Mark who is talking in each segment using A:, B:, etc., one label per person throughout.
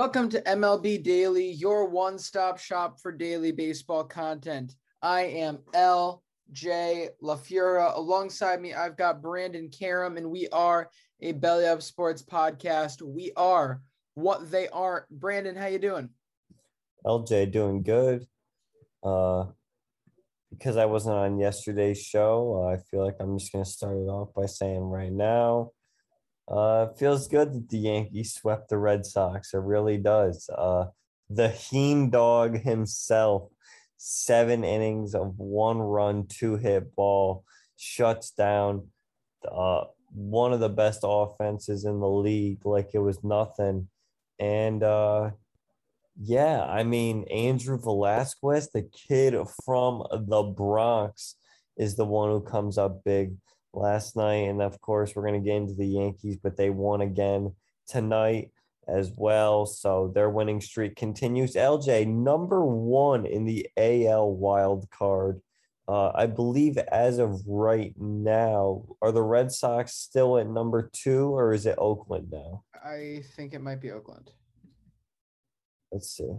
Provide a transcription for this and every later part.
A: Welcome to MLB Daily, your one stop shop for daily baseball content. I am LJ LaFura. Alongside me, I've got Brandon Karam, and we are a Belly Up Sports podcast. We are what they are. Brandon, how you doing?
B: LJ doing good. Uh, because I wasn't on yesterday's show, I feel like I'm just gonna start it off by saying right now, uh, feels good that the Yankees swept the Red Sox. It really does. Uh, the Heen dog himself, seven innings of one run, two hit ball, shuts down uh, one of the best offenses in the league like it was nothing. And uh, yeah, I mean, Andrew Velazquez, the kid from the Bronx, is the one who comes up big last night. And of course, we're going to get into the Yankees, but they won again tonight as well. So their winning streak continues. LJ, number one in the AL wild card. Uh, I believe as of right now, are the Red Sox still at number two or is it Oakland now?
A: I think it might be Oakland.
B: Let's see.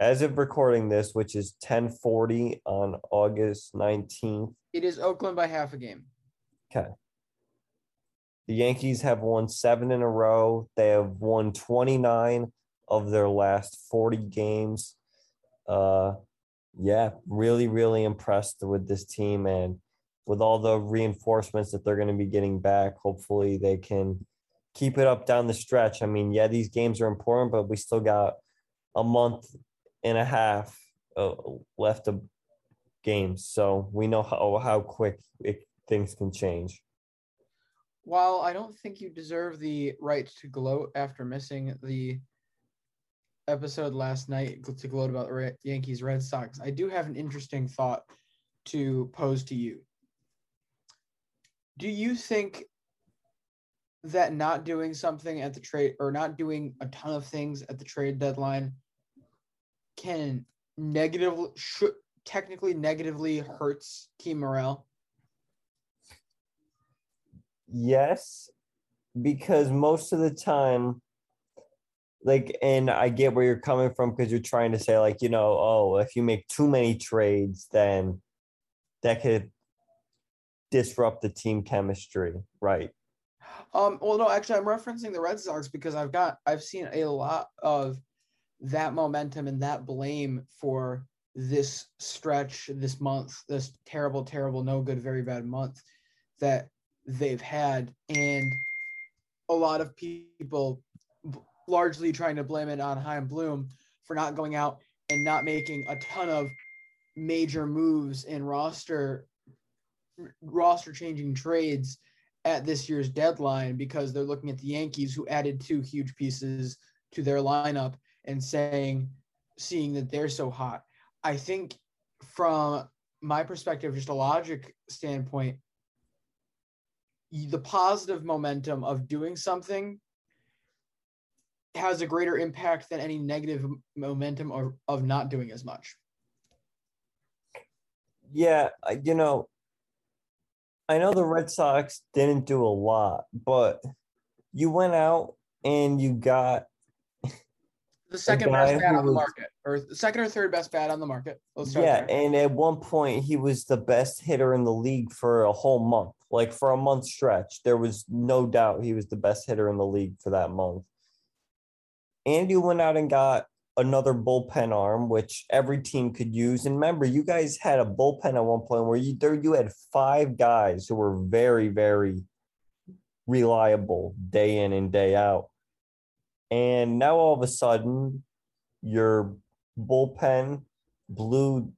B: As of recording this, which is 1040 on August 19th.
A: It is Oakland by half a game.
B: Okay. The Yankees have won seven in a row. They have won 29 of their last 40 games. Uh, yeah, really, really impressed with this team. And with all the reinforcements that they're going to be getting back, hopefully they can keep it up down the stretch. I mean, yeah, these games are important, but we still got a month and a half uh, left of games. So we know how, how quick it, things can change.
A: While I don't think you deserve the right to gloat after missing the episode last night to gloat about the Yankees Red Sox, I do have an interesting thought to pose to you. Do you think that not doing something at the trade or not doing a ton of things at the trade deadline can negatively should technically negatively hurts team morale?
B: Yes, because most of the time, like, and I get where you're coming from because you're trying to say, like, you know, oh, if you make too many trades, then that could disrupt the team chemistry, right?
A: Um, well, no, actually, I'm referencing the Red Sox because I've got I've seen a lot of that momentum and that blame for this stretch, this month, this terrible, terrible, no good, very bad month that they've had, and a lot of people largely trying to blame it on Chaim Bloom for not going out and not making a ton of major moves in roster roster changing trades at this year's deadline because they're looking at the Yankees who added two huge pieces to their lineup and saying seeing that they're so hot. I think from my perspective just a logic standpoint the positive momentum of doing something has a greater impact than any negative momentum of, of not doing as much.
B: Yeah, you know, I know the Red Sox didn't do a lot, but you went out and you got
A: the second best bat on the market, or the second or third best bat on the market.
B: yeah, there. and at one point he was the best hitter in the league for a whole month, like for a month stretch. There was no doubt he was the best hitter in the league for that month. And you went out and got another bullpen arm, which every team could use. And remember, you guys had a bullpen at one point where you there you had five guys who were very, very reliable day in and day out. And now all of a sudden, your bullpen blew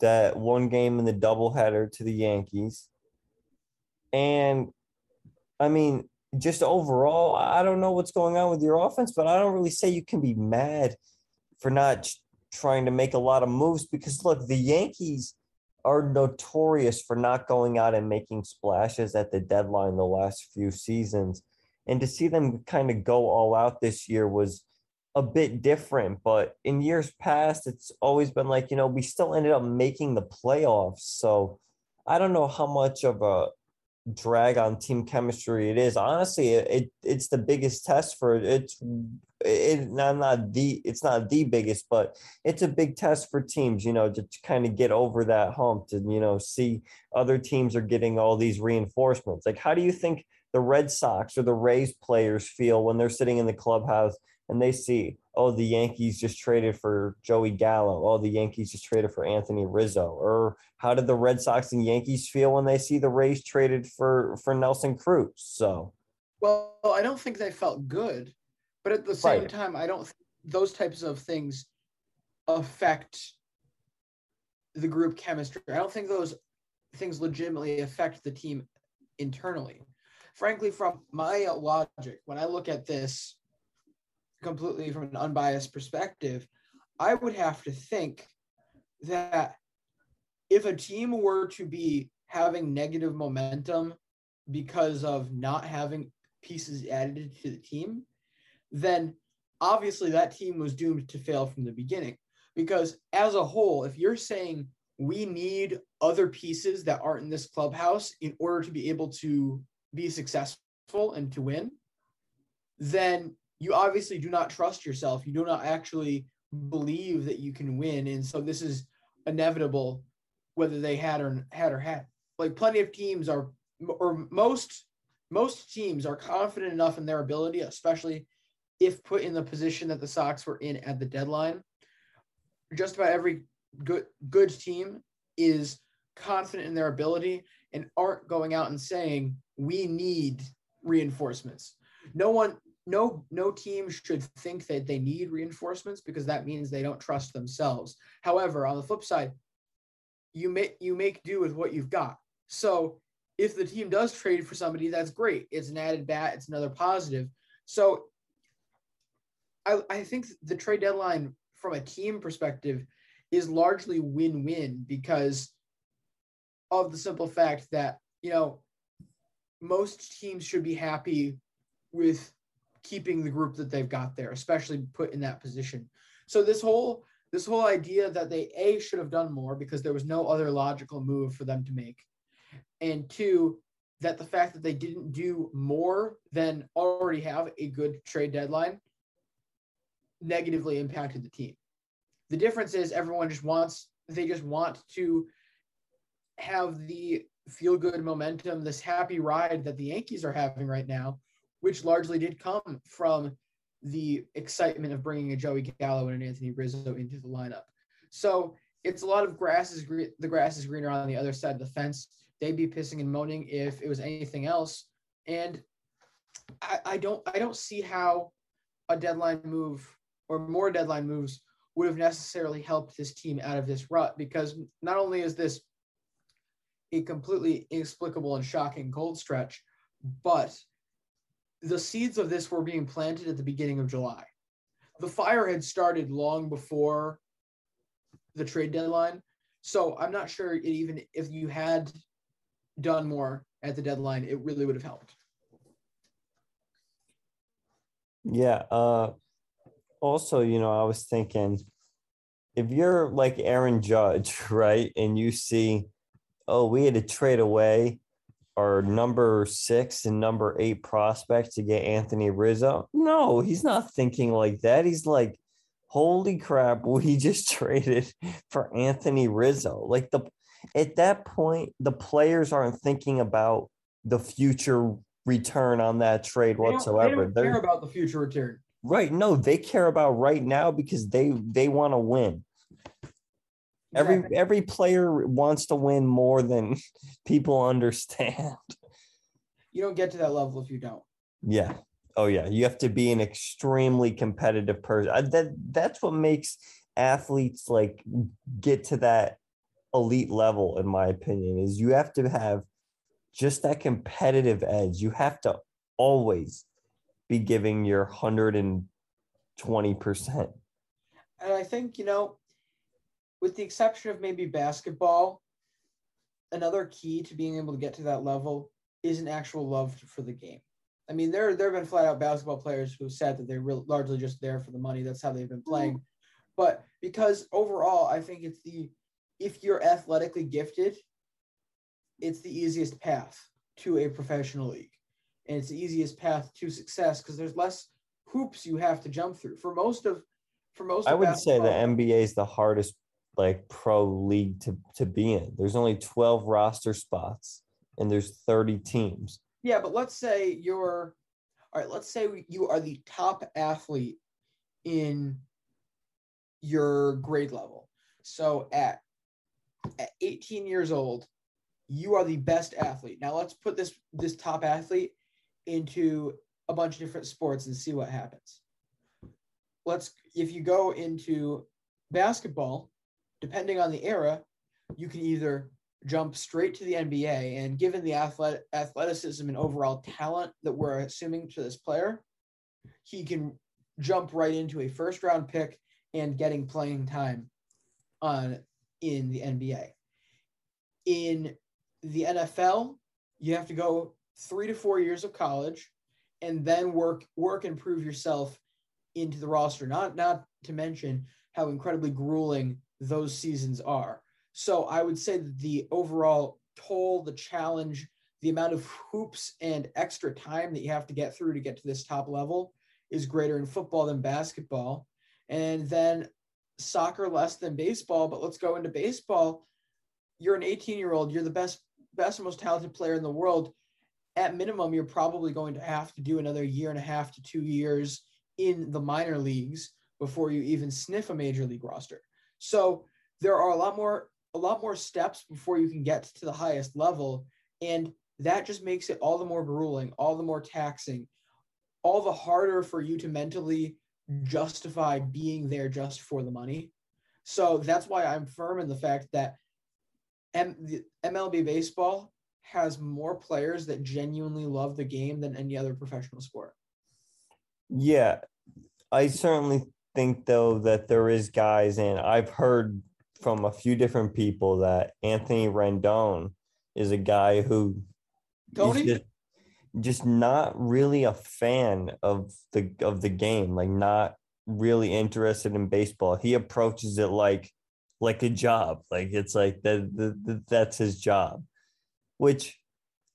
B: that one game in the doubleheader to the Yankees. And I mean, just overall, I don't know what's going on with your offense, but I don't really say you can be mad for not trying to make a lot of moves because look, the Yankees are notorious for not going out and making splashes at the deadline the last few seasons. And to see them kind of go all out this year was a bit different. But in years past, it's always been like, you know, we still ended up making the playoffs. So I don't know how much of a drag on team chemistry it is. Honestly, it, it it's the biggest test for it. It's it not not the it's not the biggest, but it's a big test for teams, you know, to kind of get over that hump to, you know, see other teams are getting all these reinforcements. Like how do you think the Red Sox or the Rays players feel when they're sitting in the clubhouse and they see, oh, the Yankees just traded for Joey Gallo. Oh, the Yankees just traded for Anthony Rizzo. Or how did the Red Sox and Yankees feel when they see the Rays traded for for Nelson Cruz? So,
A: well, I don't think they felt good, but at the same right. time, I don't. those types of things affect the group chemistry. I don't think those things legitimately affect the team internally. Frankly, from my logic, when I look at this completely from an unbiased perspective, I would have to think that if a team were to be having negative momentum because of not having pieces added to the team, then obviously that team was doomed to fail from the beginning. Because as a whole, if you're saying we need other pieces that aren't in this clubhouse in order to be able to be successful and to win, then you obviously do not trust yourself. You do not actually believe that you can win, and so this is inevitable, whether they had or had or had. Like plenty of teams are, or most most teams are confident enough in their ability, especially if put in the position that the Sox were in at the deadline. Just about every good good team is confident in their ability and aren't going out and saying we need reinforcements. No one no no team should think that they need reinforcements because that means they don't trust themselves. However, on the flip side, you make you make do with what you've got. So if the team does trade for somebody, that's great. It's an added bat. It's another positive. So I, I think the trade deadline from a team perspective is largely win-win because of the simple fact that you know most teams should be happy with keeping the group that they've got there, especially put in that position. So this whole this whole idea that they a should have done more because there was no other logical move for them to make, and two that the fact that they didn't do more than already have a good trade deadline negatively impacted the team. The difference is everyone just wants they just want to have the feel good momentum, this happy ride that the Yankees are having right now, which largely did come from the excitement of bringing a Joey Gallo and an Anthony Rizzo into the lineup. So it's a lot of grass is green. The grass is greener on the other side of the fence. They'd be pissing and moaning if it was anything else. And I, I don't I don't see how a deadline move or more deadline moves would have necessarily helped this team out of this rut because not only is this a completely inexplicable and shocking cold stretch, but the seeds of this were being planted at the beginning of July. The fire had started long before the trade deadline. So I'm not sure it even if you had done more at the deadline, it really would have helped.
B: Yeah. Uh, also, you know, I was thinking if you're like Aaron Judge, right, and you see, oh, we had to trade away our number six and number eight prospect to get Anthony Rizzo. No, he's not thinking like that. He's like, holy crap, we just traded for Anthony Rizzo. Like the at that point, the players aren't thinking about the future return on that trade whatsoever.
A: They don't, they don't care about the future return.
B: Right. No, they care about right now because they they want to win. Every exactly. every player wants to win more than people understand.
A: You don't get to that level if you don't.
B: Yeah. Oh yeah. You have to be an extremely competitive person. Uh, that that's what makes athletes like get to that elite level in my opinion is you have to have just that competitive edge. You have to always be giving your 120%.
A: And I think, you know, with the exception of maybe basketball, another key to being able to get to that level is an actual love for the game. I mean, there there have been flat out basketball players who said that they're real, largely just there for the money. That's how they've been playing. Mm-hmm. But because overall, I think it's the if you're athletically gifted, it's the easiest path to a professional league, and it's the easiest path to success because there's less hoops you have to jump through. For most of, for most,
B: I would say the NBA is the hardest like pro league to to be in. There's only 12 roster spots and there's 30 teams.
A: Yeah, but let's say you're all right, let's say you are the top athlete in your grade level. So at at 18 years old, you are the best athlete. Now let's put this this top athlete into a bunch of different sports and see what happens. Let's if you go into basketball, depending on the era, you can either jump straight to the NBA. And given the athletic, athleticism and overall talent that we're assuming to this player, he can jump right into a first round pick and getting playing time on in the NBA. In the NFL, you have to go three to four years of college and then work work and prove yourself into the roster. Not not to mention how incredibly grueling those seasons are. So I would say that the overall toll, the challenge, the amount of hoops and extra time that you have to get through to get to this top level is greater in football than basketball. And then soccer less than baseball, but let's go into baseball. You're an 18 year old, you're the best, best, most talented player in the world. At minimum, you're probably going to have to do another year and a half to two years in the minor leagues before you even sniff a major league roster. So there are a lot more a lot more steps before you can get to the highest level and that just makes it all the more grueling, all the more taxing, all the harder for you to mentally justify being there just for the money. So that's why I'm firm in the fact that M- MLB baseball has more players that genuinely love the game than any other professional sport.
B: Yeah, I certainly think though that there is guys, and I've heard from a few different people that Anthony Rendon is a guy who just, just not really a fan of the of the game, like not really interested in baseball. He approaches it like like a job, like it's like that the, that's his job. Which,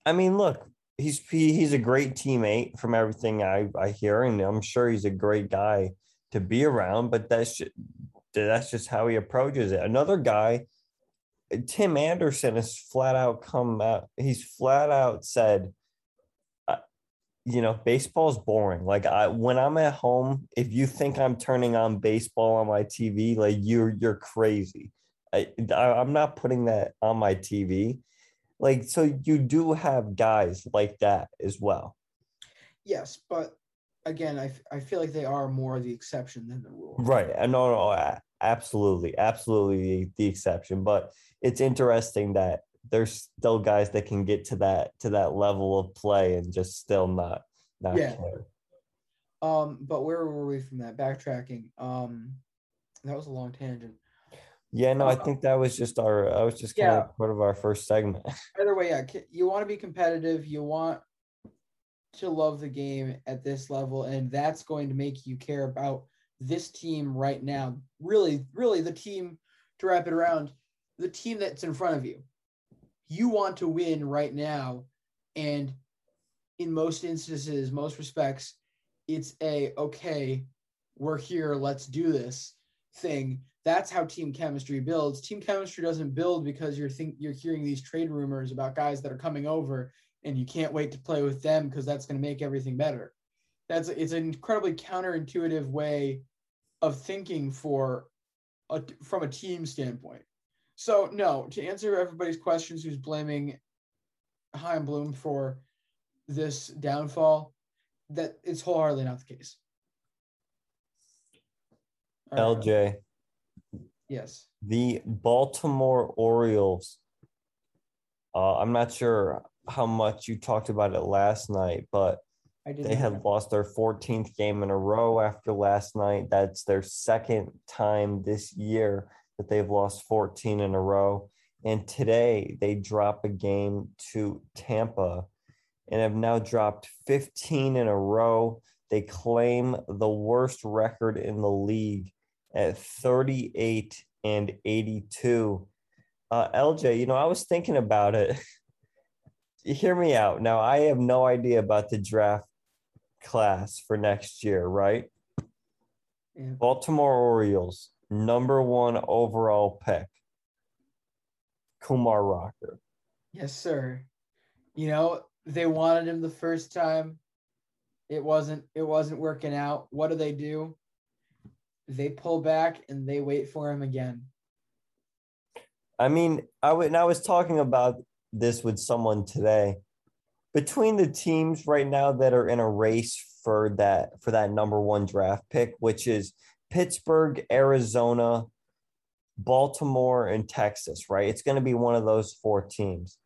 B: I mean, look, he's he, he's a great teammate from everything I I hear, and I'm sure he's a great guy to be around, but that's just, that's just how he approaches it. Another guy, Tim Anderson, has flat out come out. He's flat out said, you know, baseball's boring. Like I when I'm at home, if you think I'm turning on baseball on my TV, like you're you're crazy. I, I I'm not putting that on my TV. Like so you do have guys like that as well.
A: Yes, but again, I, I feel like they are more the exception than the rule.
B: Right. And no, no, absolutely, absolutely the, the exception. But it's interesting that there's still guys that can get to that to that level of play and just still not not
A: Yeah.
B: care.
A: Um, but where were we from that? Backtracking. Um, that was a long tangent.
B: Yeah, no, I
A: Uh,
B: think that was just our I was just kind
A: yeah.
B: of part of our first segment.
A: Either way, yeah, you want to be competitive. You want to love the game at this level, and that's going to make you care about this team right now. Really, really, the team to wrap it around, the team that's in front of you. You want to win right now, and in most instances, most respects, it's a okay, we're here, let's do this thing. That's how team chemistry builds. Team chemistry doesn't build because you're think you're hearing these trade rumors about guys that are coming over and you can't wait to play with them because that's going to make everything better. That's it's an incredibly counterintuitive way of thinking for a, from a team standpoint. So no, to answer everybody's questions, who's blaming Chaim Bloom for this downfall, that it's wholeheartedly not the case. Right.
B: LJ,
A: Yes.
B: the Baltimore Orioles. Uh, I'm not sure how much you talked about it last night, but they had lost their 14th game in a row after last night. That's their second time this year that they've lost 14 in a row. And today they drop a game to Tampa and have now dropped 15 in a row. They claim the worst record in the league at 38 and 82. Uh, LJ, you know, I was thinking about it. Hear me out. Now, I have no idea about the draft class for next year, right?
A: Yeah.
B: Baltimore Orioles, number one overall pick, Kumar Rocker.
A: Yes, sir. You know, they wanted him the first time. It wasn't it wasn't working out. What do they do? They pull back and they wait for him again.
B: I mean, I w- and I was talking about this with someone today. Between the teams right now that are in a race for that for that number one draft pick, which is Pittsburgh, Arizona, Baltimore, and Texas, right? It's going to be one of those four teams.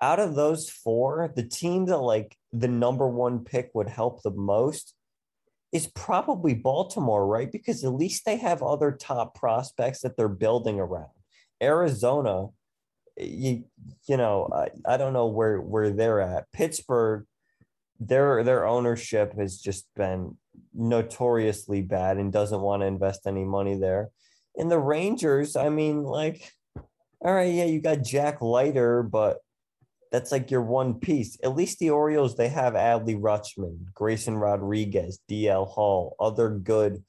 B: Out of those four, the team that like the number one pick would help the most is probably Baltimore, right? Because at least they have other top prospects that they're building around. Arizona, you you know, I, I don't know where where they're at. Pittsburgh, their their ownership has just been notoriously bad and doesn't want to invest any money there. And the Rangers, I mean, like, all right, yeah, you got Jack Leiter, but that's like your one piece. At least the Orioles, they have Adley Rutschman, Grayson Rodriguez, DL Hall, other good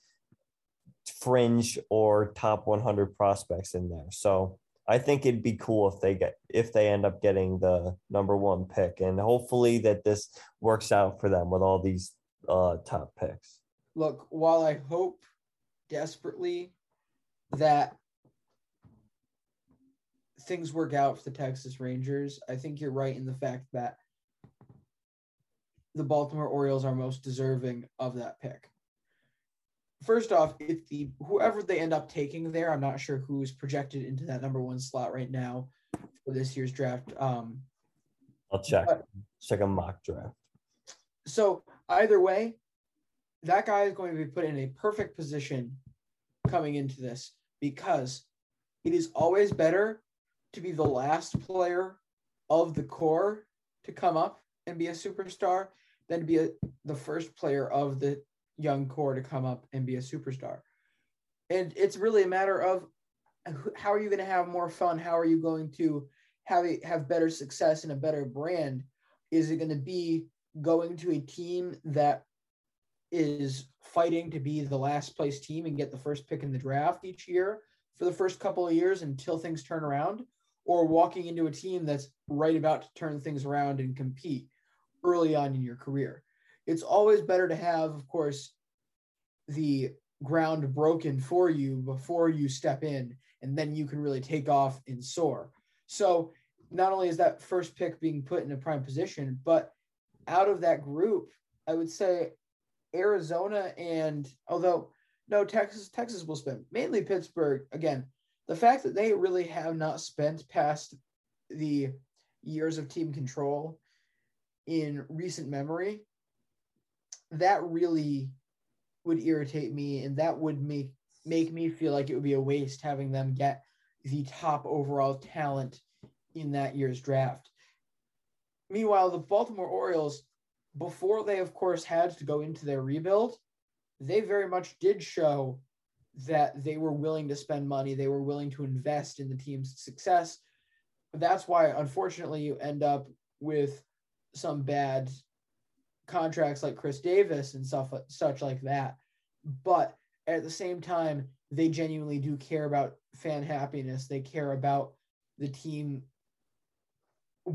B: fringe or top 100 prospects in there. So I think it'd be cool if they get if they end up getting the number one pick, and hopefully that this works out for them with all these uh, top picks.
A: Look, while I hope desperately that things work out for the Texas Rangers, I think you're right in the fact that the Baltimore Orioles are most deserving of that pick. First off, if the whoever they end up taking there, I'm not sure who's projected into that number one slot right now for this year's draft. Um,
B: I'll check
A: But-
B: check a mock draft.
A: so either way, that guy is going to be put in a perfect position coming into this because it is always better to be the last player of the core to come up and be a superstar than to be a, the first player of the young core to come up and be a superstar. And it's really a matter of how are you going to have more fun? How are you going to have a, have better success and a better brand? Is it going to be going to a team that is fighting to be the last place team and get the first pick in the draft each year for the first couple of years until things turn around, or walking into a team that's right about to turn things around and compete early on in your career? It's always better to have, of course, the ground broken for you before you step in, and then you can really take off and soar. So not only is that first pick being put in a prime position, but out of that group, I would say Arizona and although no Texas, Texas will spend mainly Pittsburgh. Again, the fact that they really have not spent past the years of team control in recent memory, that really would irritate me and that would make make me feel like it would be a waste having them get the top overall talent in that year's draft. Meanwhile, the Baltimore Orioles, before they of course had to go into their rebuild, they very much did show that they were willing to spend money, they were willing to invest in the team's success. That's why, unfortunately, you end up with some bad contracts like Chris Davis and stuff such like that. But at the same time, they genuinely do care about fan happiness. They care about the team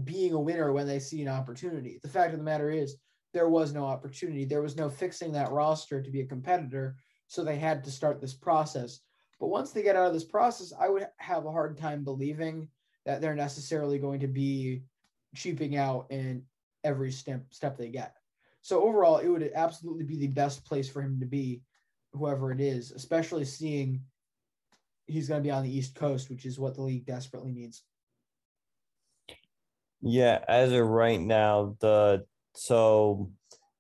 A: being a winner when they see an opportunity. The fact of the matter is, there was no opportunity. There was no fixing that roster to be a competitor. So they had to start this process. But once they get out of this process, I would have a hard time believing that they're necessarily going to be cheaping out in every step step they get. So overall, it would absolutely be the best place for him to be, whoever it is, especially seeing he's going to be on the East Coast, which is what the league desperately needs.
B: Yeah, as of right now, the so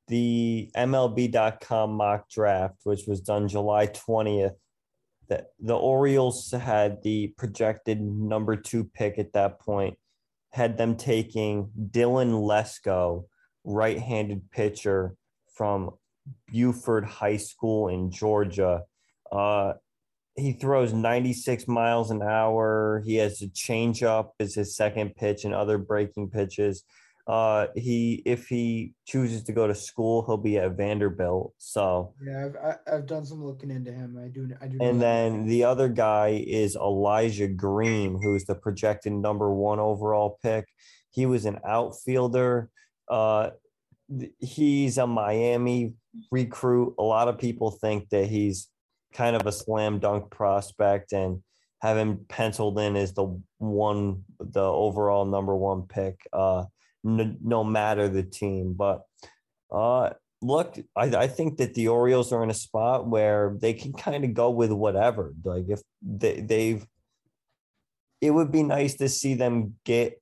B: the MLB.com mock draft, which was done July 20th, that the Orioles had the projected number two pick at that point, had them taking Dylan Lesko, right handed pitcher from Buford High School in Georgia. Uh, he throws 96 miles an hour. He has a changeup as his second pitch and other breaking pitches. Uh, he if he chooses to go to school, he'll be at Vanderbilt. So
A: yeah, I've I've done some looking into him. I do I do.
B: And then the other guy is Elijah Green, who's the projected number one overall pick. He was an outfielder. Uh, he's a Miami recruit. A lot of people think that he's kind of a slam dunk prospect and have him penciled in as the one, the overall number one pick. Uh, no, no matter the team. But uh, look, I, I think that the Orioles are in a spot where they can kind of go with whatever. Like if they, they've, it would be nice to see them get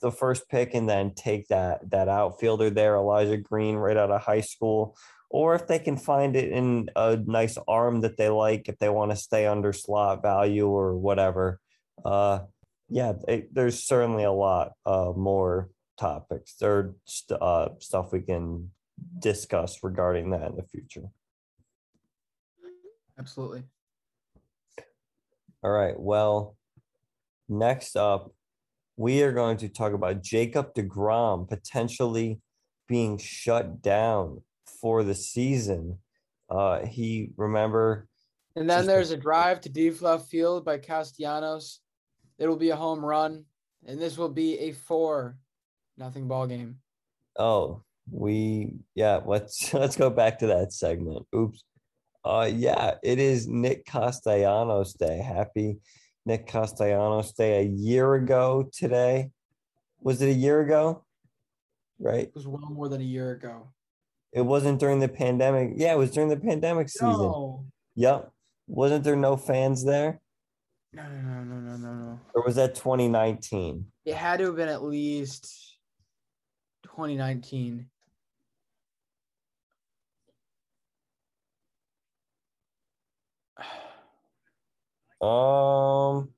B: the first pick and then take that that outfielder there, Elijah Green, right out of high school. Or if they can find it in a nice arm that they like, if they want to stay under slot value or whatever. Uh, yeah, it, there's certainly a lot uh, more topics or st- uh, stuff we can discuss regarding that in the future.
A: Absolutely.
B: All right. Well, next up, we are going to talk about Jacob DeGrom potentially being shut down for the season. Uh, he remember.
A: And then there's a drive to deep left field by Castellanos. It'll be a home run, and this will be a four nothing ball game.
B: Oh, we yeah. Let's let's go back to that segment. Oops. Uh, yeah, it is Nick Castellanos Day. Happy Nick Castellanos Day. A year ago today, was it a year ago? Right.
A: It was well more than a year ago.
B: It wasn't during the pandemic. Yeah, it was during the pandemic season. No. Yep. Wasn't there no fans there?
A: No, no, no, no, no, no.
B: Or was that 2019?
A: It had to have been at least 2019.
B: Um,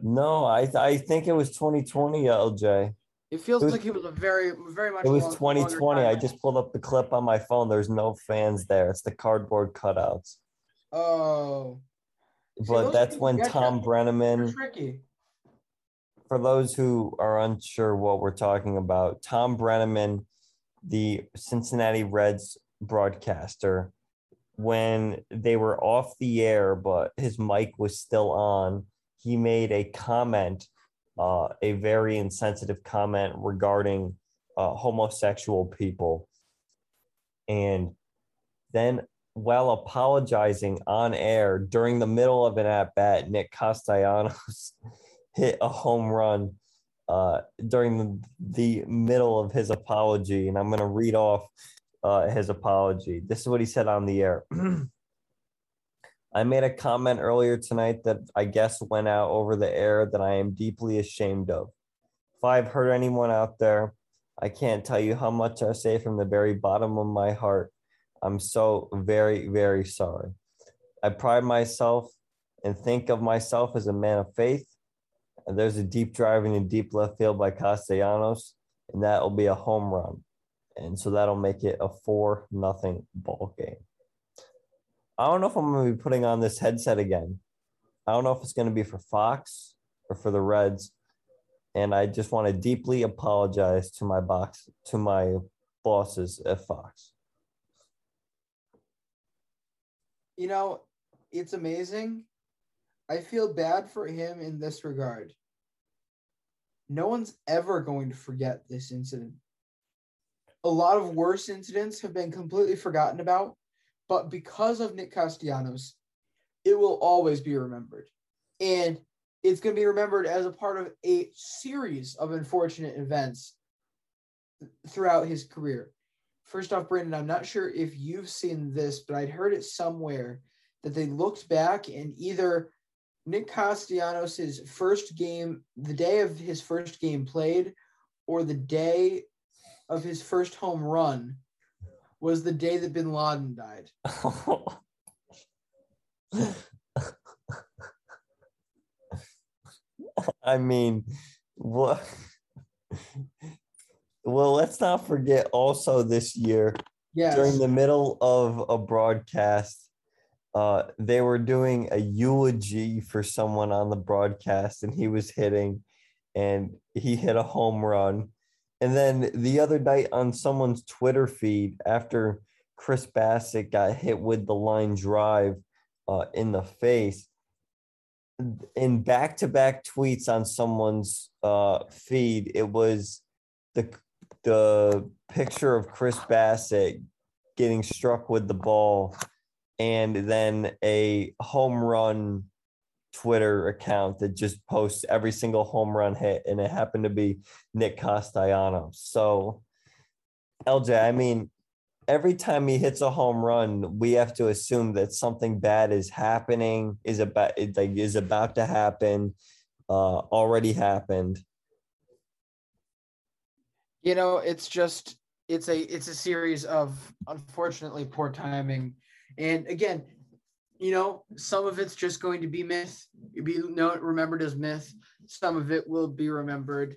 B: no, I I think it was 2020, LJ.
A: It feels it was, like it was a very very much.
B: It was 2020. I just pulled up the clip on my phone. There's no fans there. It's the cardboard cutouts.
A: Oh.
B: But See, that's when Thom Brennaman. Tricky for those who are unsure what we're talking about, Thom Brennaman, the Cincinnati Reds broadcaster, when they were off the air, but his mic was still on, he made a comment, uh, a very insensitive comment regarding uh, homosexual people. And then, while apologizing on air during the middle of an at bat, Nick Castellanos hit a home run uh, during the, the middle of his apology. And I'm going to read off uh, his apology. This is what he said on the air. I made a comment earlier tonight that I guess went out over the air that I am deeply ashamed of. If I've hurt anyone out there, I can't tell you how much I say from the very bottom of my heart. I'm so very, very sorry. I pride myself and think of myself as a man of faith. And there's a deep drive in a deep left field by Castellanos, and that will be a home run. And so that'll make it a four nothing ball game. I don't know if I'm going to be putting on this headset again. I don't know if it's going to be for Fox or for the Reds. And I just want to deeply apologize to my box to my bosses at Fox.
A: You know, it's amazing. I feel bad for him in this regard. No one's ever going to forget this incident. A lot of worse incidents have been completely forgotten about but because of Nick Castellanos, it will always be remembered. And it's going to be remembered as a part of a series of unfortunate events throughout his career. First off, Brandon, I'm not sure if you've seen this, but I'd heard it somewhere that they looked back and either Nick Castellanos' first game, the day of his first game played, or the day of his first home run was the day that bin Laden died.
B: I mean, what? Well, let's not forget also this year, yes. during the middle of a broadcast, uh, they were doing a eulogy for someone on the broadcast, and he was hitting, and he hit a home run and then the other night on someone's Twitter feed, after Chris Bassitt got hit with the line drive uh, in the face, in back to back tweets on someone's uh, feed, it was the the picture of Chris Bassitt getting struck with the ball, and then a home run Twitter account that just posts every single home run hit, and it happened to be Nick Castellanos. So, LJ, I mean, every time he hits a home run, we have to assume that something bad is happening, is about like is about to happen, uh, already happened.
A: You know, it's just it's a it's a series of unfortunately poor timing, and again, you know, some of it's just going to be myth, be known, remembered as myth. Some of it will be remembered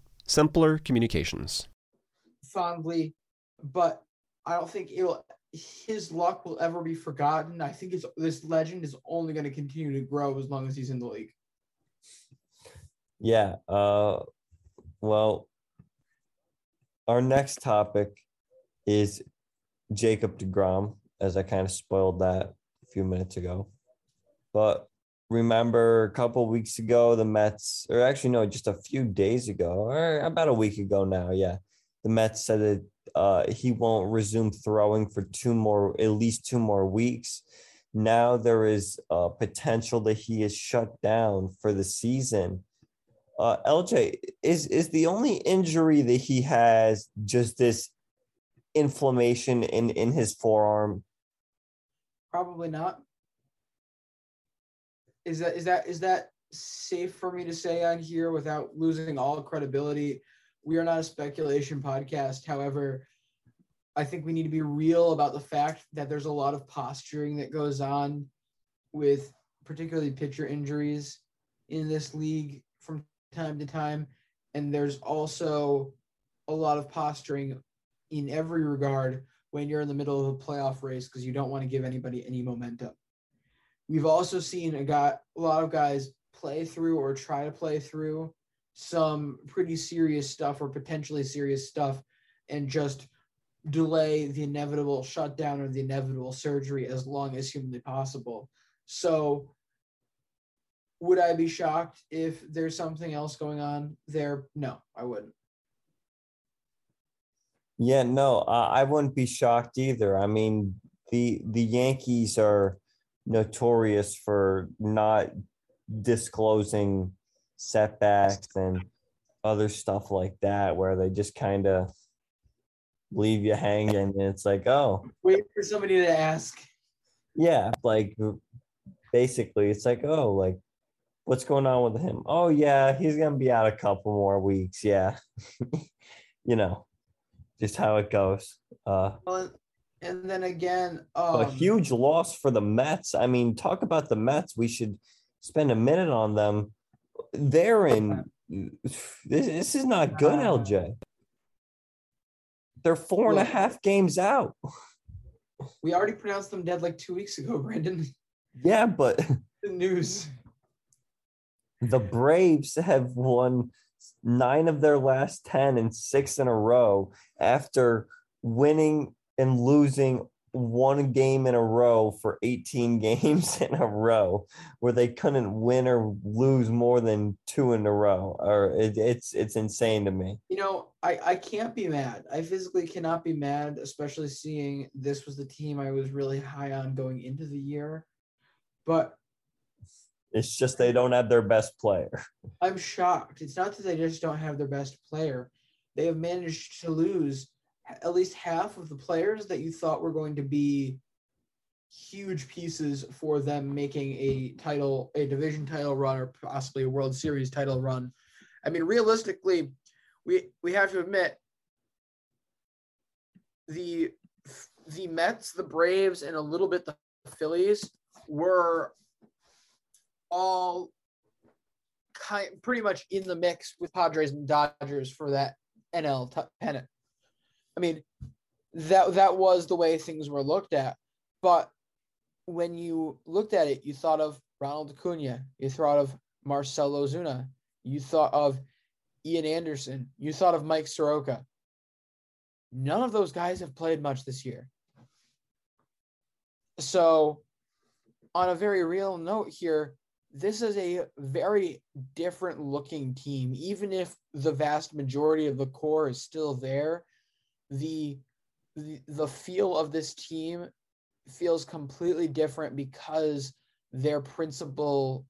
C: simpler communications
A: fondly, but I don't think it'll his luck will ever be forgotten. I think it's this legend is only going to continue to grow as long as he's in the league.
B: Yeah. Uh, well, our next topic is Jacob DeGrom, as I kind of spoiled that a few minutes ago. But remember a couple weeks ago, the Mets, or actually, no, just a few days ago, or about a week ago now, yeah, the Mets said that uh, he won't resume throwing for two more, at least two more weeks. Now there is a potential that he is shut down for the season. Uh, LJ is is the only injury that he has just this inflammation in in his forearm.
A: Probably not. Is that is that is that safe for me to say on here without losing all credibility? We are not a speculation podcast. However, I think we need to be real about the fact that there's a lot of posturing that goes on with particularly pitcher injuries in this league from time to time. And there's also a lot of posturing in every regard when you're in the middle of a playoff race because you don't want to give anybody any momentum. We've also seen a guy, a lot of guys play through or try to play through some pretty serious stuff or potentially serious stuff and just delay the inevitable shutdown or the inevitable surgery as long as humanly possible. So, would I be shocked if there's something else going on there? No, I wouldn't.
B: Yeah, no, I wouldn't be shocked either. I mean, the the Yankees are notorious for not disclosing setbacks and other stuff like that, where they just kind of leave you hanging, and it's like, oh,
A: wait for somebody to ask.
B: Yeah, like basically, it's like, oh, like what's going on with him? Oh yeah, he's gonna be out a couple more weeks. Yeah, you know just how it goes. Uh,
A: well, and then again,
B: um, a huge loss for the Mets. I mean, talk about the Mets. We should spend a minute on them. They're in. This, this is not good, uh, LJ. They're four and a half games out.
A: We already pronounced them dead like two weeks ago, Brandon.
B: Yeah, but
A: the news.
B: The Braves have won nine of their last 10 and six in a row after winning and losing one game in a row for 18 games in a row where they couldn't win or lose more than two in a row or it, it's it's insane to me
A: you know i i can't be mad i physically cannot be mad especially seeing this was the team i was really high on going into the year but
B: it's just they don't have their best player.
A: I'm shocked. It's not that they just don't have their best player. They have managed to lose at least half of the players that you thought were going to be huge pieces for them making a title, a division title run, or possibly a World Series title run. I mean, realistically, we we have to admit the the Mets, the Braves, and a little bit the Phillies were all kind pretty much in the mix with Padres and Dodgers for that NL t- pennant. I mean, that that was the way things were looked at. But when you looked at it, you thought of Ronald Acuna, you thought of Marcell Ozuna, you thought of Ian Anderson, you thought of Mike Soroka. None of those guys have played much this year. So, on a very real note here, this is a very different looking team. Even if the vast majority of the core is still there, the the, feel of this team feels completely different because their principal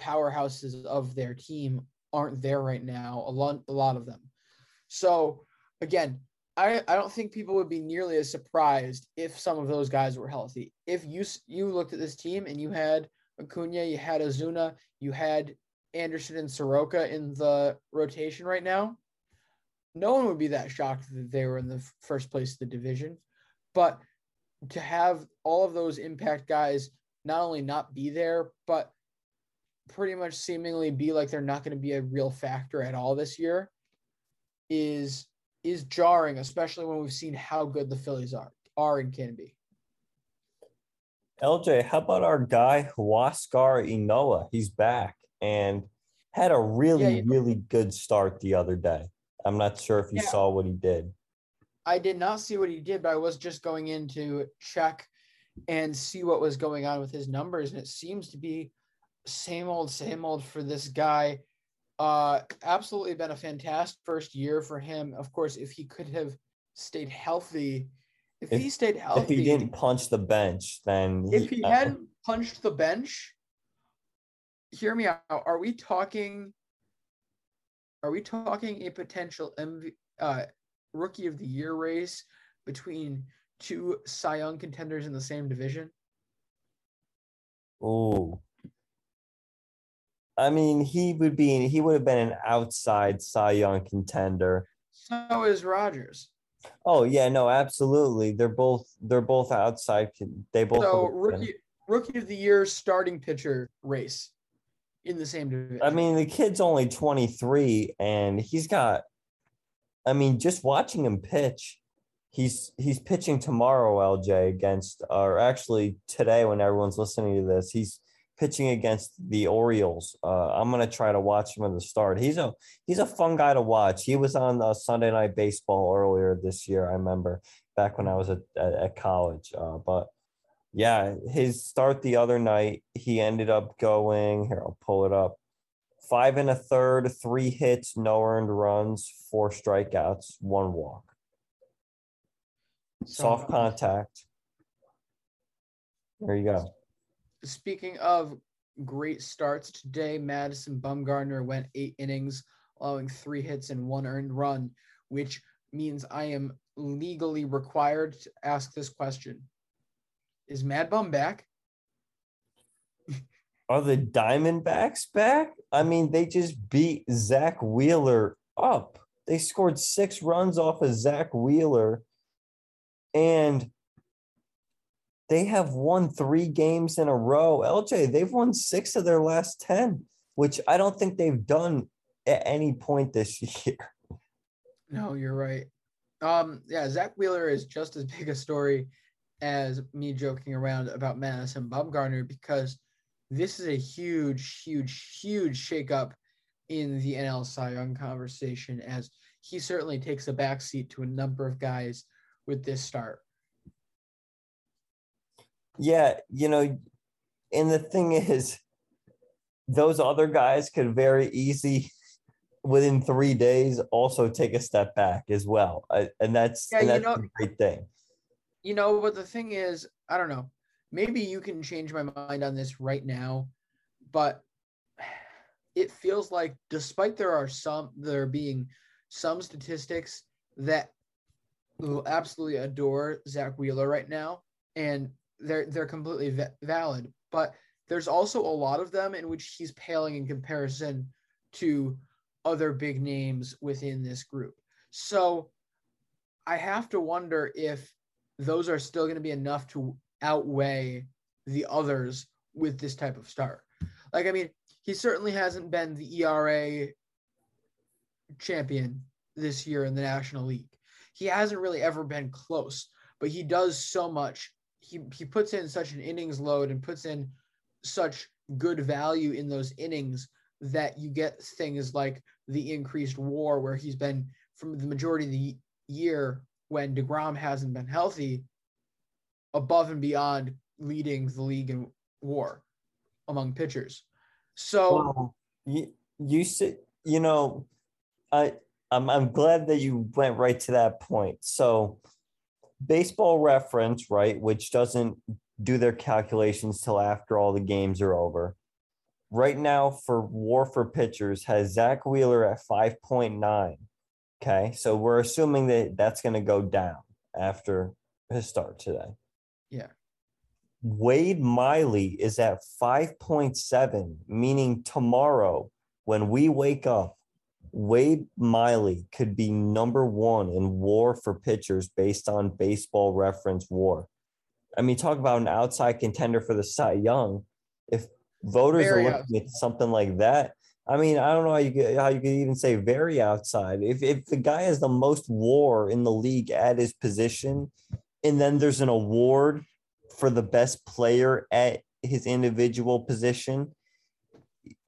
A: powerhouses of their team aren't there right now. A lot, a lot of them. So again, I, I don't think people would be nearly as surprised if some of those guys were healthy. If you you looked at this team and you had Acuna, you had Ozuna you had Anderson and Soroka in the rotation right now. No one would be that shocked that they were in the first place of the division. But to have all of those impact guys not only not be there, but pretty much seemingly be like they're not going to be a real factor at all this year is is jarring, especially when we've seen how good the Phillies are are and can be.
B: LJ, how about our guy Huascar Ynoa? He's back and had a really, yeah, really good start the other day. I'm not sure if you yeah. saw what he did.
A: I did not see what he did, but I was just going in to check and see what was going on with his numbers, and it seems to be same old, same old for this guy. Uh, absolutely been a fantastic first year for him. Of course, if he could have stayed healthy if, if, he stayed healthy,
B: if he didn't punch the bench, then
A: he, if he uh, hadn't punched the bench, hear me out. Are we talking? Are we talking a potential MV, uh, rookie of the year race between two Cy Young contenders in the same division?
B: Oh, I mean, he would be he would have been an outside Cy Young contender.
A: So is Rogers.
B: Oh yeah, no, absolutely. They're both they're both outside. They both.
A: So rookie rookie of the year starting pitcher race in the same division.
B: I mean, the kid's only 23 and he's got I mean, just watching him pitch, he's he's pitching tomorrow, LJ, against or actually today when everyone's listening to this, he's pitching against the Orioles. Uh, I'm gonna try to watch him at the start. He's a he's a fun guy to watch. He was on uh, Sunday Night Baseball earlier this year. I remember back when I was at at, at college. Uh, but yeah, his start the other night, he ended up going here. I'll pull it up. Five and a third, three hits, no earned runs, four strikeouts, one walk. Soft contact. There you go.
A: Speaking of great starts today, Madison Bumgarner went eight innings, allowing three hits and one earned run, which means I am legally required to ask this question. Is Mad Bum back?
B: Are the Diamondbacks back? I mean, they just beat Zack Wheeler up. They scored six runs off of Zack Wheeler, and they have won three games in a row. LJ, they've won six of their last 10, which I don't think they've done at any point this year.
A: No, you're right. Um, yeah, Zack Wheeler is just as big a story as me joking around about Madison Bumgarner because this is a huge, huge, huge shakeup in the NL Cy Young conversation as he certainly takes a backseat to a number of guys with this start.
B: Yeah, you know, and the thing is, those other guys could very easy within three days also take a step back as well, and that's
A: yeah,
B: and that's
A: know,
B: a great thing.
A: You know, but the thing is, I don't know. Maybe you can change my mind on this right now, but it feels like despite there are some there being some statistics that will absolutely adore Zack Wheeler right now, and they're they're completely va- valid. But there's also a lot of them in which he's paling in comparison to other big names within this group. So I have to wonder if those are still going to be enough to outweigh the others with this type of start. Like, I mean, he certainly hasn't been the ERA champion this year in the National League. He hasn't really ever been close, but he does so much. He, he puts in such an innings load and puts in such good value in those innings that you get things like the increased war where he's been from the majority of the year when DeGrom hasn't been healthy above and beyond leading the league in war among pitchers. So
B: well, you you said you know I I'm I'm glad that you went right to that point. So baseball reference, right, which doesn't do their calculations till after all the games are over right now for war for pitchers has Zack Wheeler at 5.9. Okay. So we're assuming that that's going to go down after his start today.
A: Yeah.
B: Wade Miley is at 5.7, meaning tomorrow when we wake up, Wade Miley could be number one in war for pitchers based on baseball reference war. I mean, talk about an outside contender for the Cy Young. If voters very are looking at something like that. I mean, I don't know how you could, how you could even say very outside. If if the guy has the most WAR in the league at his position, and then there's an award for the best player at his individual position,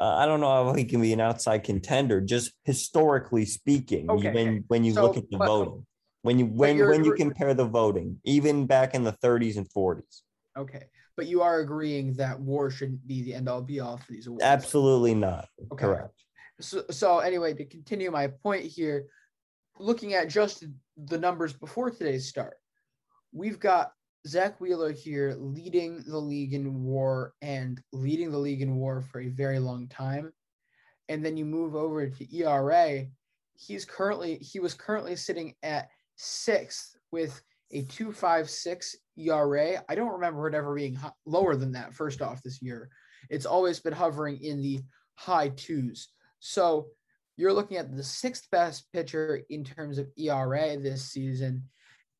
B: uh, I don't know how he can be an outside contender. Just historically speaking, okay. when when you so, look at the but, voting, when you when when you compare the voting, even back in the 30s and 40s.
A: Okay, but you are agreeing that war shouldn't be the end all be all for these awards.
B: Absolutely not. Okay. Correct.
A: So, so anyway, to continue my point here, looking at just the numbers before today's start, we've got Zack Wheeler here leading the league in war and leading the league in war for a very long time. And then you move over to ERA. He's currently he was currently sitting at sixth with a 256 ERA, I don't remember it ever being lower than that. First off, this year, it's always been hovering in the high twos. So you're looking at the sixth best pitcher in terms of ERA this season,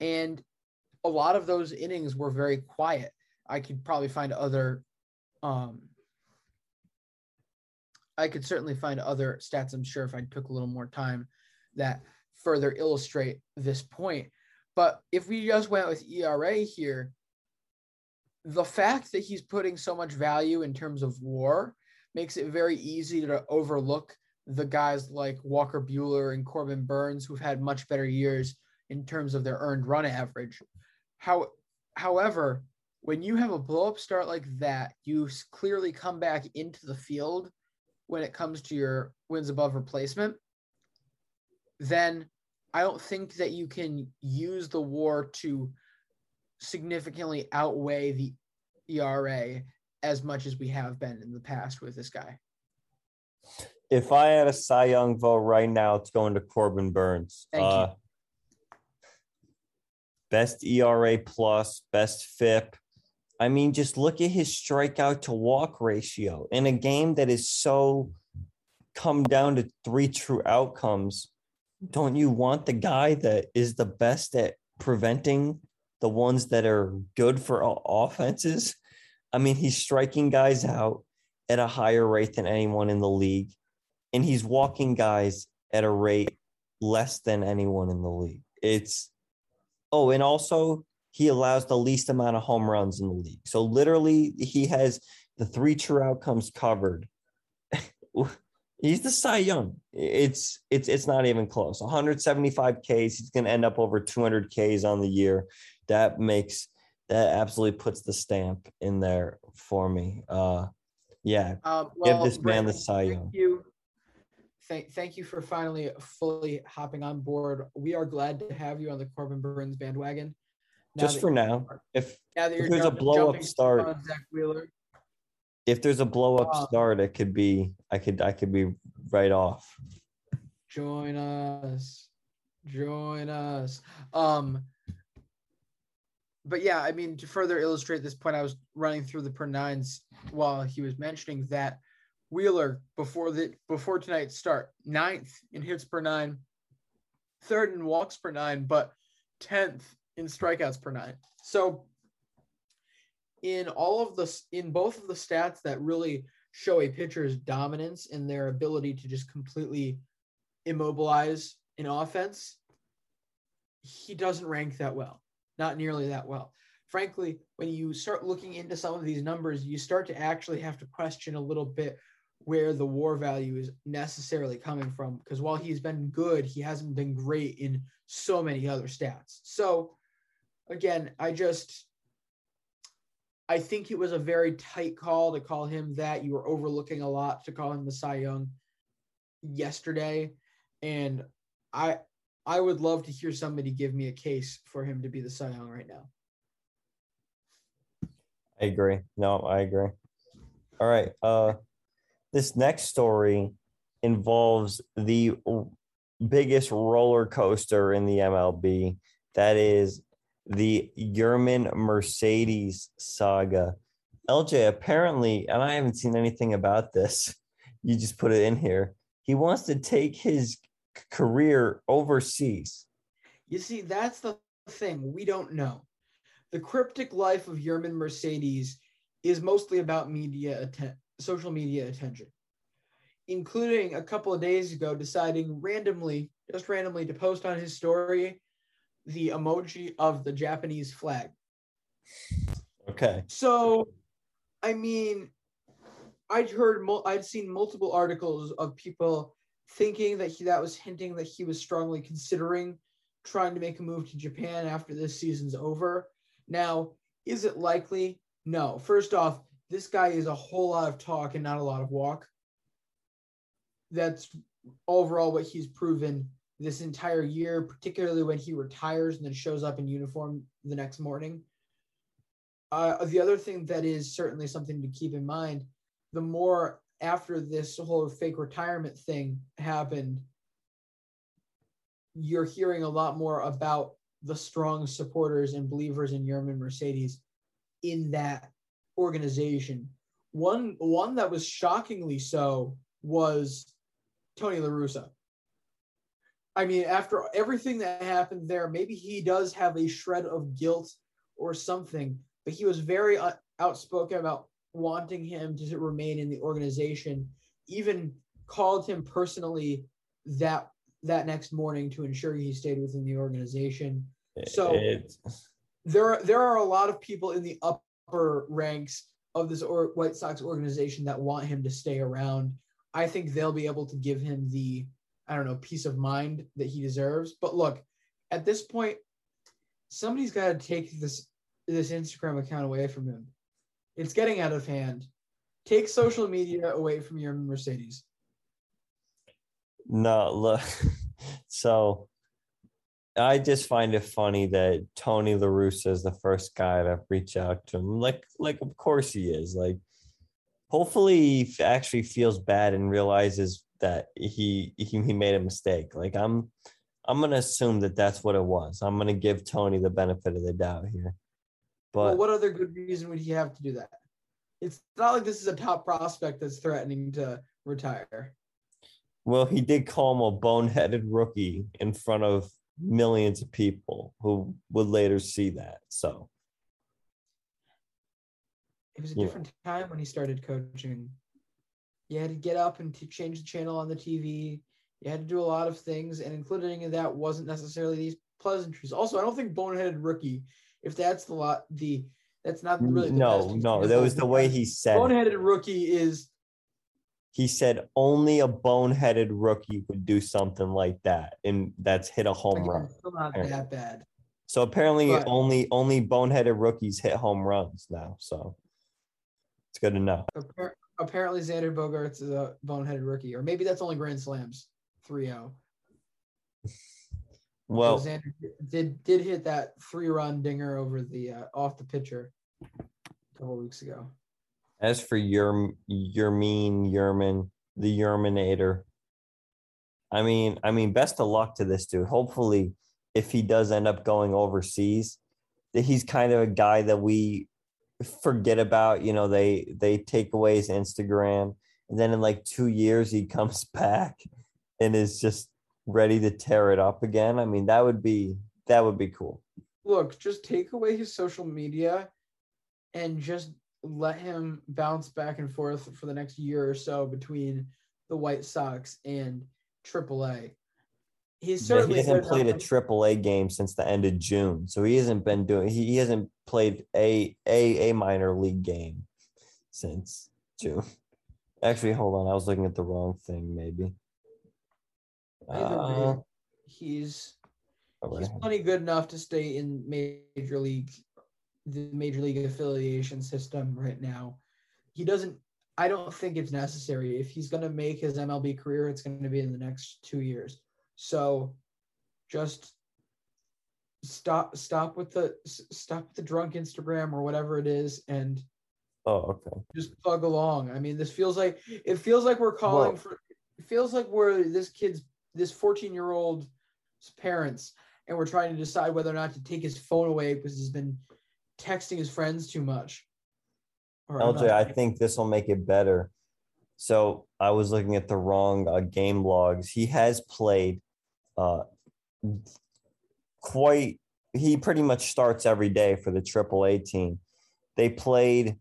A: and a lot of those innings were very quiet. I could probably find other, um, I could certainly find other stats. I'm sure if I took a little more time that further illustrate this point. But if we just went with ERA here, the fact that he's putting so much value in terms of war makes it very easy to overlook the guys like Walker Buehler and Corbin Burnes who've had much better years in terms of their earned run average. How, however, when you have a blow up start like that, you clearly come back into the field when it comes to your wins above replacement. Then I don't think that you can use the war to significantly outweigh the ERA as much as we have been in the past with this guy.
B: If I had a Cy Young vote right now, it's going to Corbin Burnes.
A: Thank
B: uh,
A: you.
B: Best ERA plus, best FIP. I mean, just look at his strikeout to walk ratio in a game that is so come down to three true outcomes. Don't you want the guy that is the best at preventing the ones that are good for offenses? I mean, he's striking guys out at a higher rate than anyone in the league, and he's walking guys at a rate less than anyone in the league. It's oh, and also he allows the least amount of home runs in the league. So literally, he has the three true outcomes covered. He's the Cy Young. It's it's it's not even close. 175 Ks. He's going to end up over 200 Ks on the year. That makes that absolutely puts the stamp in there for me. Uh, yeah,
A: Um,
B: give this man the Cy Young.
A: Thank you. Thank, thank you for finally fully hopping on board. We are glad to have you on the Corbin Burnes bandwagon. Now
B: Just for now, if if there's a blow-up start-
A: Zack Wheeler,
B: if there's a blow up
A: Um,
B: start, it could be I could I could be right off.
A: join us. Join us. Um, but yeah, I mean, to further illustrate this point, I was running through the per nines while he was mentioning that Wheeler before the before tonight's start, ninth in hits per nine, third in walks per nine, but tenth in strikeouts per nine. So in all of the in both of the stats that really show a pitcher's dominance in their ability to just completely immobilize an offense, he doesn't rank that well, not nearly that well. Frankly, when you start looking into some of these numbers, you start to actually have to question a little bit where the war value is necessarily coming from. Because while he's been good, he hasn't been great in so many other stats. So, again, I just I think it was a very tight call to call him that. You were overlooking a lot to call him the Cy Young yesterday, and I I would love to hear somebody give me a case for him to be the Cy Young right now.
B: I agree. No, I agree. All right. Uh, this next story involves the biggest roller coaster in the MLB. That is the Yermín Mercedes saga. LJ, apparently, and I haven't seen anything about this. You just put it in here. He wants to take his career overseas.
A: You see, that's the thing we don't know. The cryptic life of Yermín Mercedes is mostly about media atten- social media attention, including a couple of days ago deciding randomly, just randomly, to post on his story the emoji of the Japanese flag.
B: Okay.
A: So, I mean, I'd heard, mul- I'd seen multiple articles of people thinking that he, that was hinting that he was strongly considering trying to make a move to Japan after this season's over. Now, is it likely? No. First off, this guy is a whole lot of talk and not a lot of walk. That's overall what he's proven this entire year, particularly when he retires and then shows up in uniform the next morning. Uh, the other thing that is certainly something to keep in mind the more after this whole fake retirement thing happened, you're hearing a lot more about the strong supporters and believers in Yermín Mercedes in that organization. One one that was shockingly so was Tony La Russa. I mean, after everything that happened there, maybe he does have a shred of guilt or something, but he was very uh, outspoken about wanting him to remain in the organization. Even called him personally that that next morning to ensure he stayed within the organization. So
B: It-
A: there are, there are a lot of people in the upper ranks of this or White Sox organization that want him to stay around. I think they'll be able to give him the I don't know peace of mind that he deserves. But look, at this point, somebody's got to take this this Instagram account away from him. It's getting out of hand. Take social media away from your Mercedes.
B: No, look. So I just find it funny that Tony La Russa is the first guy to reach out to him. Like, like of course he is. Like, hopefully he actually feels bad and realizes that he he, he made a mistake. Like I'm I'm gonna assume that that's what it was. I'm gonna give Tony the benefit of the doubt here. But
A: well, what other good reason would he have to do that? It's not like this is a top prospect that's threatening to retire.
B: Well, he did call him a boneheaded rookie in front of millions of people who would later see that. So,
A: It was a
B: Yeah.
A: different time when he started coaching. You had to get up and to change the channel on the TV. You had to do a lot of things, and including in that wasn't necessarily these pleasantries. Also, I don't think boneheaded rookie, if that's the lot, the that's not really the
B: no, no, that was the way he said. it.
A: boneheaded rookie is
B: He said only a boneheaded rookie would do something like that, and that's hit a home
A: again,
B: run.
A: still not
B: Yeah.
A: that bad.
B: So apparently,
A: But-
B: only only boneheaded rookies hit home runs now. So it's good to know.
A: Appar- Apparently, Xander Bogaerts is a boneheaded rookie, or maybe that's only Grand Slams 3-0.
B: Well,
A: Xander did did hit that three run dinger over the uh, off the pitcher a couple weeks ago.
B: as for your your mean Yermín, the Yerminator. I mean, I mean, best of luck to this dude. Hopefully, if he does end up going overseas, that he's kind of a guy that we forget about. You know, they they take away his Instagram, and then in like two years he comes back and is just ready to tear it up again. I mean, that would be that would be cool.
A: Look, just take away his social media and just let him bounce back and forth for the next year or so between the White Sox and AAA. He's
B: Yeah, he hasn't played a triple A game since the end of June, so he hasn't been doing. He, he hasn't played a a a minor league game since June. Actually, hold on, I was looking at the wrong thing. Maybe. Uh,
A: way, he's
B: all
A: he's
B: right.
A: plenty good enough to stay in major league the major league affiliation system right now he doesn't i don't think it's necessary if he's going to make his mlb career it's going to be in the next two years so just stop stop with the stop with the drunk instagram or whatever it is and
B: Oh, okay.
A: just plug along. I mean, this feels like it feels like we're calling for it feels like we're this kid's this 14 year old's parents and we're trying to decide whether or not to take his phone away because he's been texting his friends too much.
B: LJ, I think this will make it better. So I was looking at the wrong uh, game logs. He has played uh, quite. He pretty much starts every day for the AAA team. They played.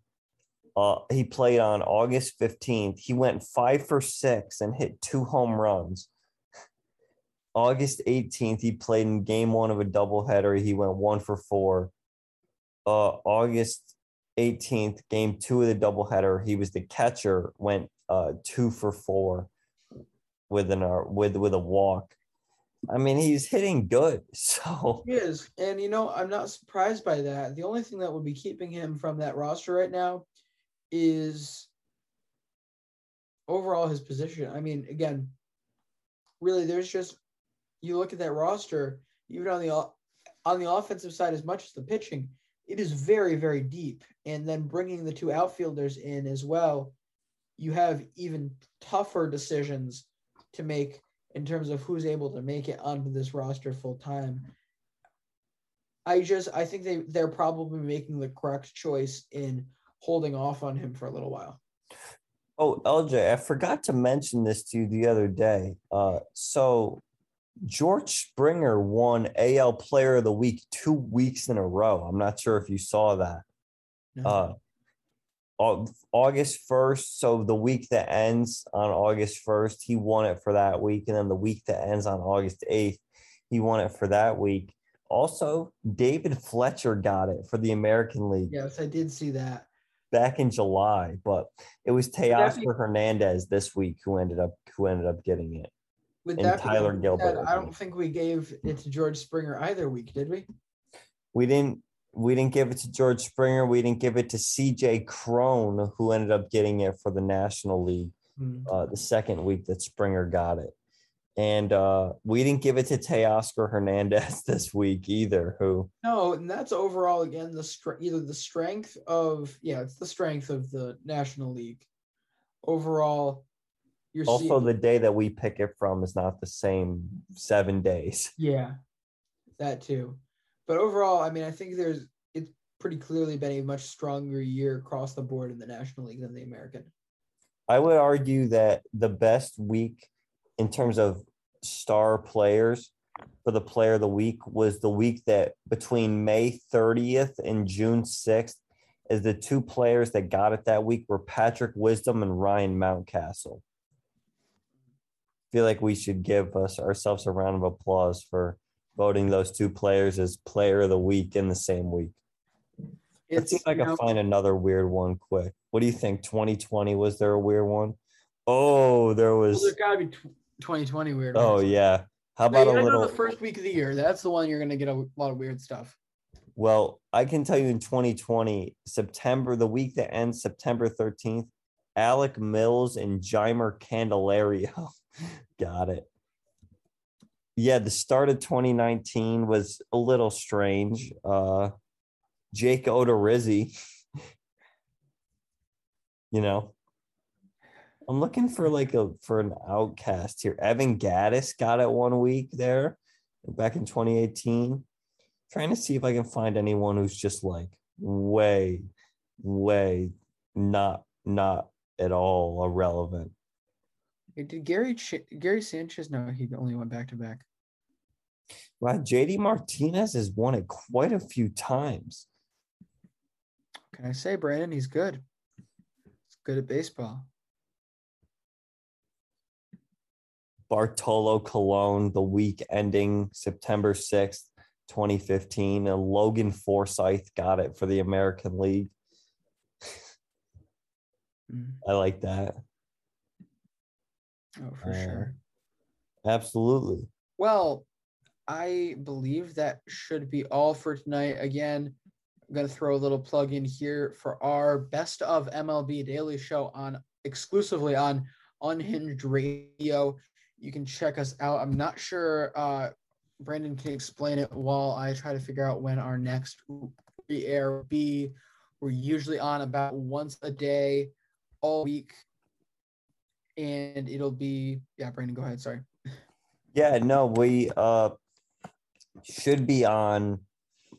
B: Uh, he played on August fifteenth. He went five for six and hit two home runs. August eighteenth, he played in game one of a doubleheader. He went one for four. Uh, August 18th, game two of the doubleheader, he was the catcher, went uh two for four with an uh, with with a walk. I mean, he's hitting good. So
A: He is. And you know, I'm not surprised by that. The only thing that would be keeping him from that roster right now is overall his position. I mean, again, really there's just you look at that roster, even on the on the offensive side as much as the pitching, it is very very deep. And then bringing the two outfielders in as well, you have even tougher decisions to make in terms of who's able to make it onto this roster full time. I just I think they they're probably making the correct choice in holding off on him for a little while.
B: Oh, LJ, I forgot to mention this to you the other day. Uh, so George Springer won AL Player of the Week two weeks in a row. I'm not sure if you saw that.
A: No.
B: Uh, August 1st, so the week that ends on August 1st, he won it for that week. And then the week that ends on August 8th, he won it for that week. Also, David Fletcher got it for the American League
A: yes, I did see that.
B: back in July, but it was Teoscar Hernandez this week who ended up who ended up getting it.
A: With
B: And Tyler Gilbert
A: said, I don't think we gave it to George Springer either week, did we?
B: We didn't we didn't give it to George Springer. We didn't give it to CJ Cron, who ended up getting it for the National League
A: Hmm.
B: uh, the second week that Springer got it. And uh, we didn't give it to Teoscar Hernandez this week either, who
A: No, and that's overall again the str- either the strength of yeah, it's the strength of the National League. Overall, you're
B: also
A: seeing,
B: the day that we pick it from is not the same seven days.
A: yeah, that too. But overall, I mean, I think there's it's pretty clearly been a much stronger year across the board in the National League than the American.
B: I would argue that the best week in terms of star players for the player of the week was the week that between May 30th and June 6th is the two players that got it that week were Patrick Wisdom and Ryan Mountcastle. feel like we should give us ourselves a round of applause for voting those two players as player of the week in the same week. Let's see if I can find another weird one quick. What do you think? 2020 was there a weird one? Oh, there
A: well,
B: was.
A: there's gotta be tw- 2020 weird.
B: Oh
A: ones.
B: yeah. How about a
A: gotta go to
B: little?
A: the first week of the year. That's the one you're gonna get a lot of weird stuff.
B: Well, I can tell you in 2020, September, the week that ends September 13th, Alec Mills and Jeimer Candelario got it. Yeah, the start of 2019 was a little strange. Uh Jake Odorizzi, you know. I'm looking for like a for an outcast here. Evan Gattis got it one week there back in 2018 trying to see if I can find anyone who's just like way, way not not at all irrelevant.
A: Did Gary Ch- Gary Sanchez? No, he only went back to back.
B: Well, JD Martinez has won it quite a few times.
A: Can I say, Brandon? He's good. He's good at baseball.
B: Bartolo Colon, the week ending September 6th, 2015. And Logan Forsythe got it for the American League.
A: Mm.
B: I like that.
A: Oh, for
B: Uh,
A: sure.
B: Absolutely.
A: Well, I believe that should be all for tonight. Again, I'm gonna throw a little plug in here for our best of MLB daily show on exclusively on Unhinged Radio. You can check us out. I'm not sure uh Brandon can explain it while I try to figure out when our next air be. We're usually on about once a day all week. And it'll be yeah, Brandon, go ahead. Sorry.
B: Yeah, no, we uh should be on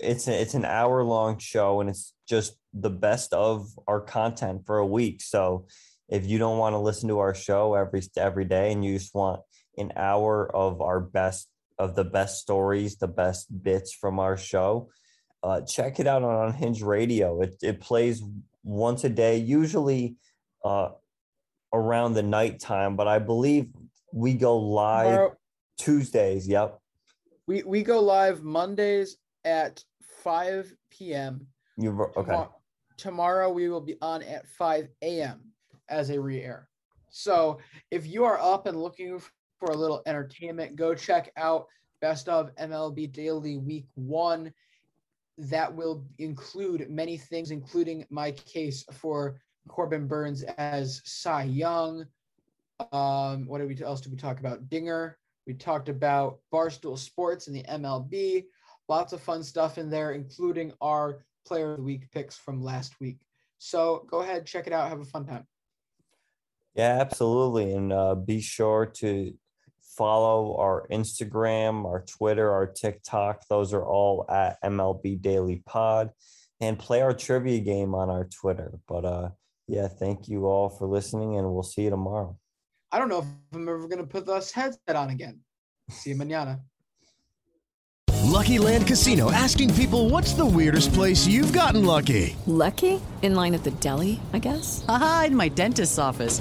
B: it's a, it's an hour long show and it's just the best of our content for a week. So if you don't want to listen to our show every every day and you just want an hour of our best of the best stories, the best bits from our show, uh, check it out on Unhinged Radio. It it plays once a day, usually uh, around the nighttime, but I believe we go live
A: Tomorrow-
B: Tuesdays. Yep.
A: We we go live Mondays at 5 p.m.
B: You okay?
A: Tomo- Tomorrow we will be on at 5 a.m. as a re-air. So if you are up and looking for a little entertainment, go check out Best of MLB Daily Week One. That will include many things, including my case for Corbin Burnes as Cy Young. Um, what did we else did we talk about? Dinger. We talked about Barstool Sports and the MLB. Lots of fun stuff in there, including our player of the week picks from last week. So go ahead, check it out, have a fun time.
B: Yeah, absolutely. And uh, be sure to follow our Instagram, our Twitter, our TikTok. Those are all at MLB Daily Pod. And play our trivia game on our Twitter. But uh, yeah, thank you all for listening, and we'll see you tomorrow.
A: I don't know if I'm ever going to put this headset on again. See you mañana.
D: Lucky Land Casino asking people what's the weirdest place you've gotten lucky?
E: Lucky? In line at the deli, I guess?
F: Aha, in my dentist's office.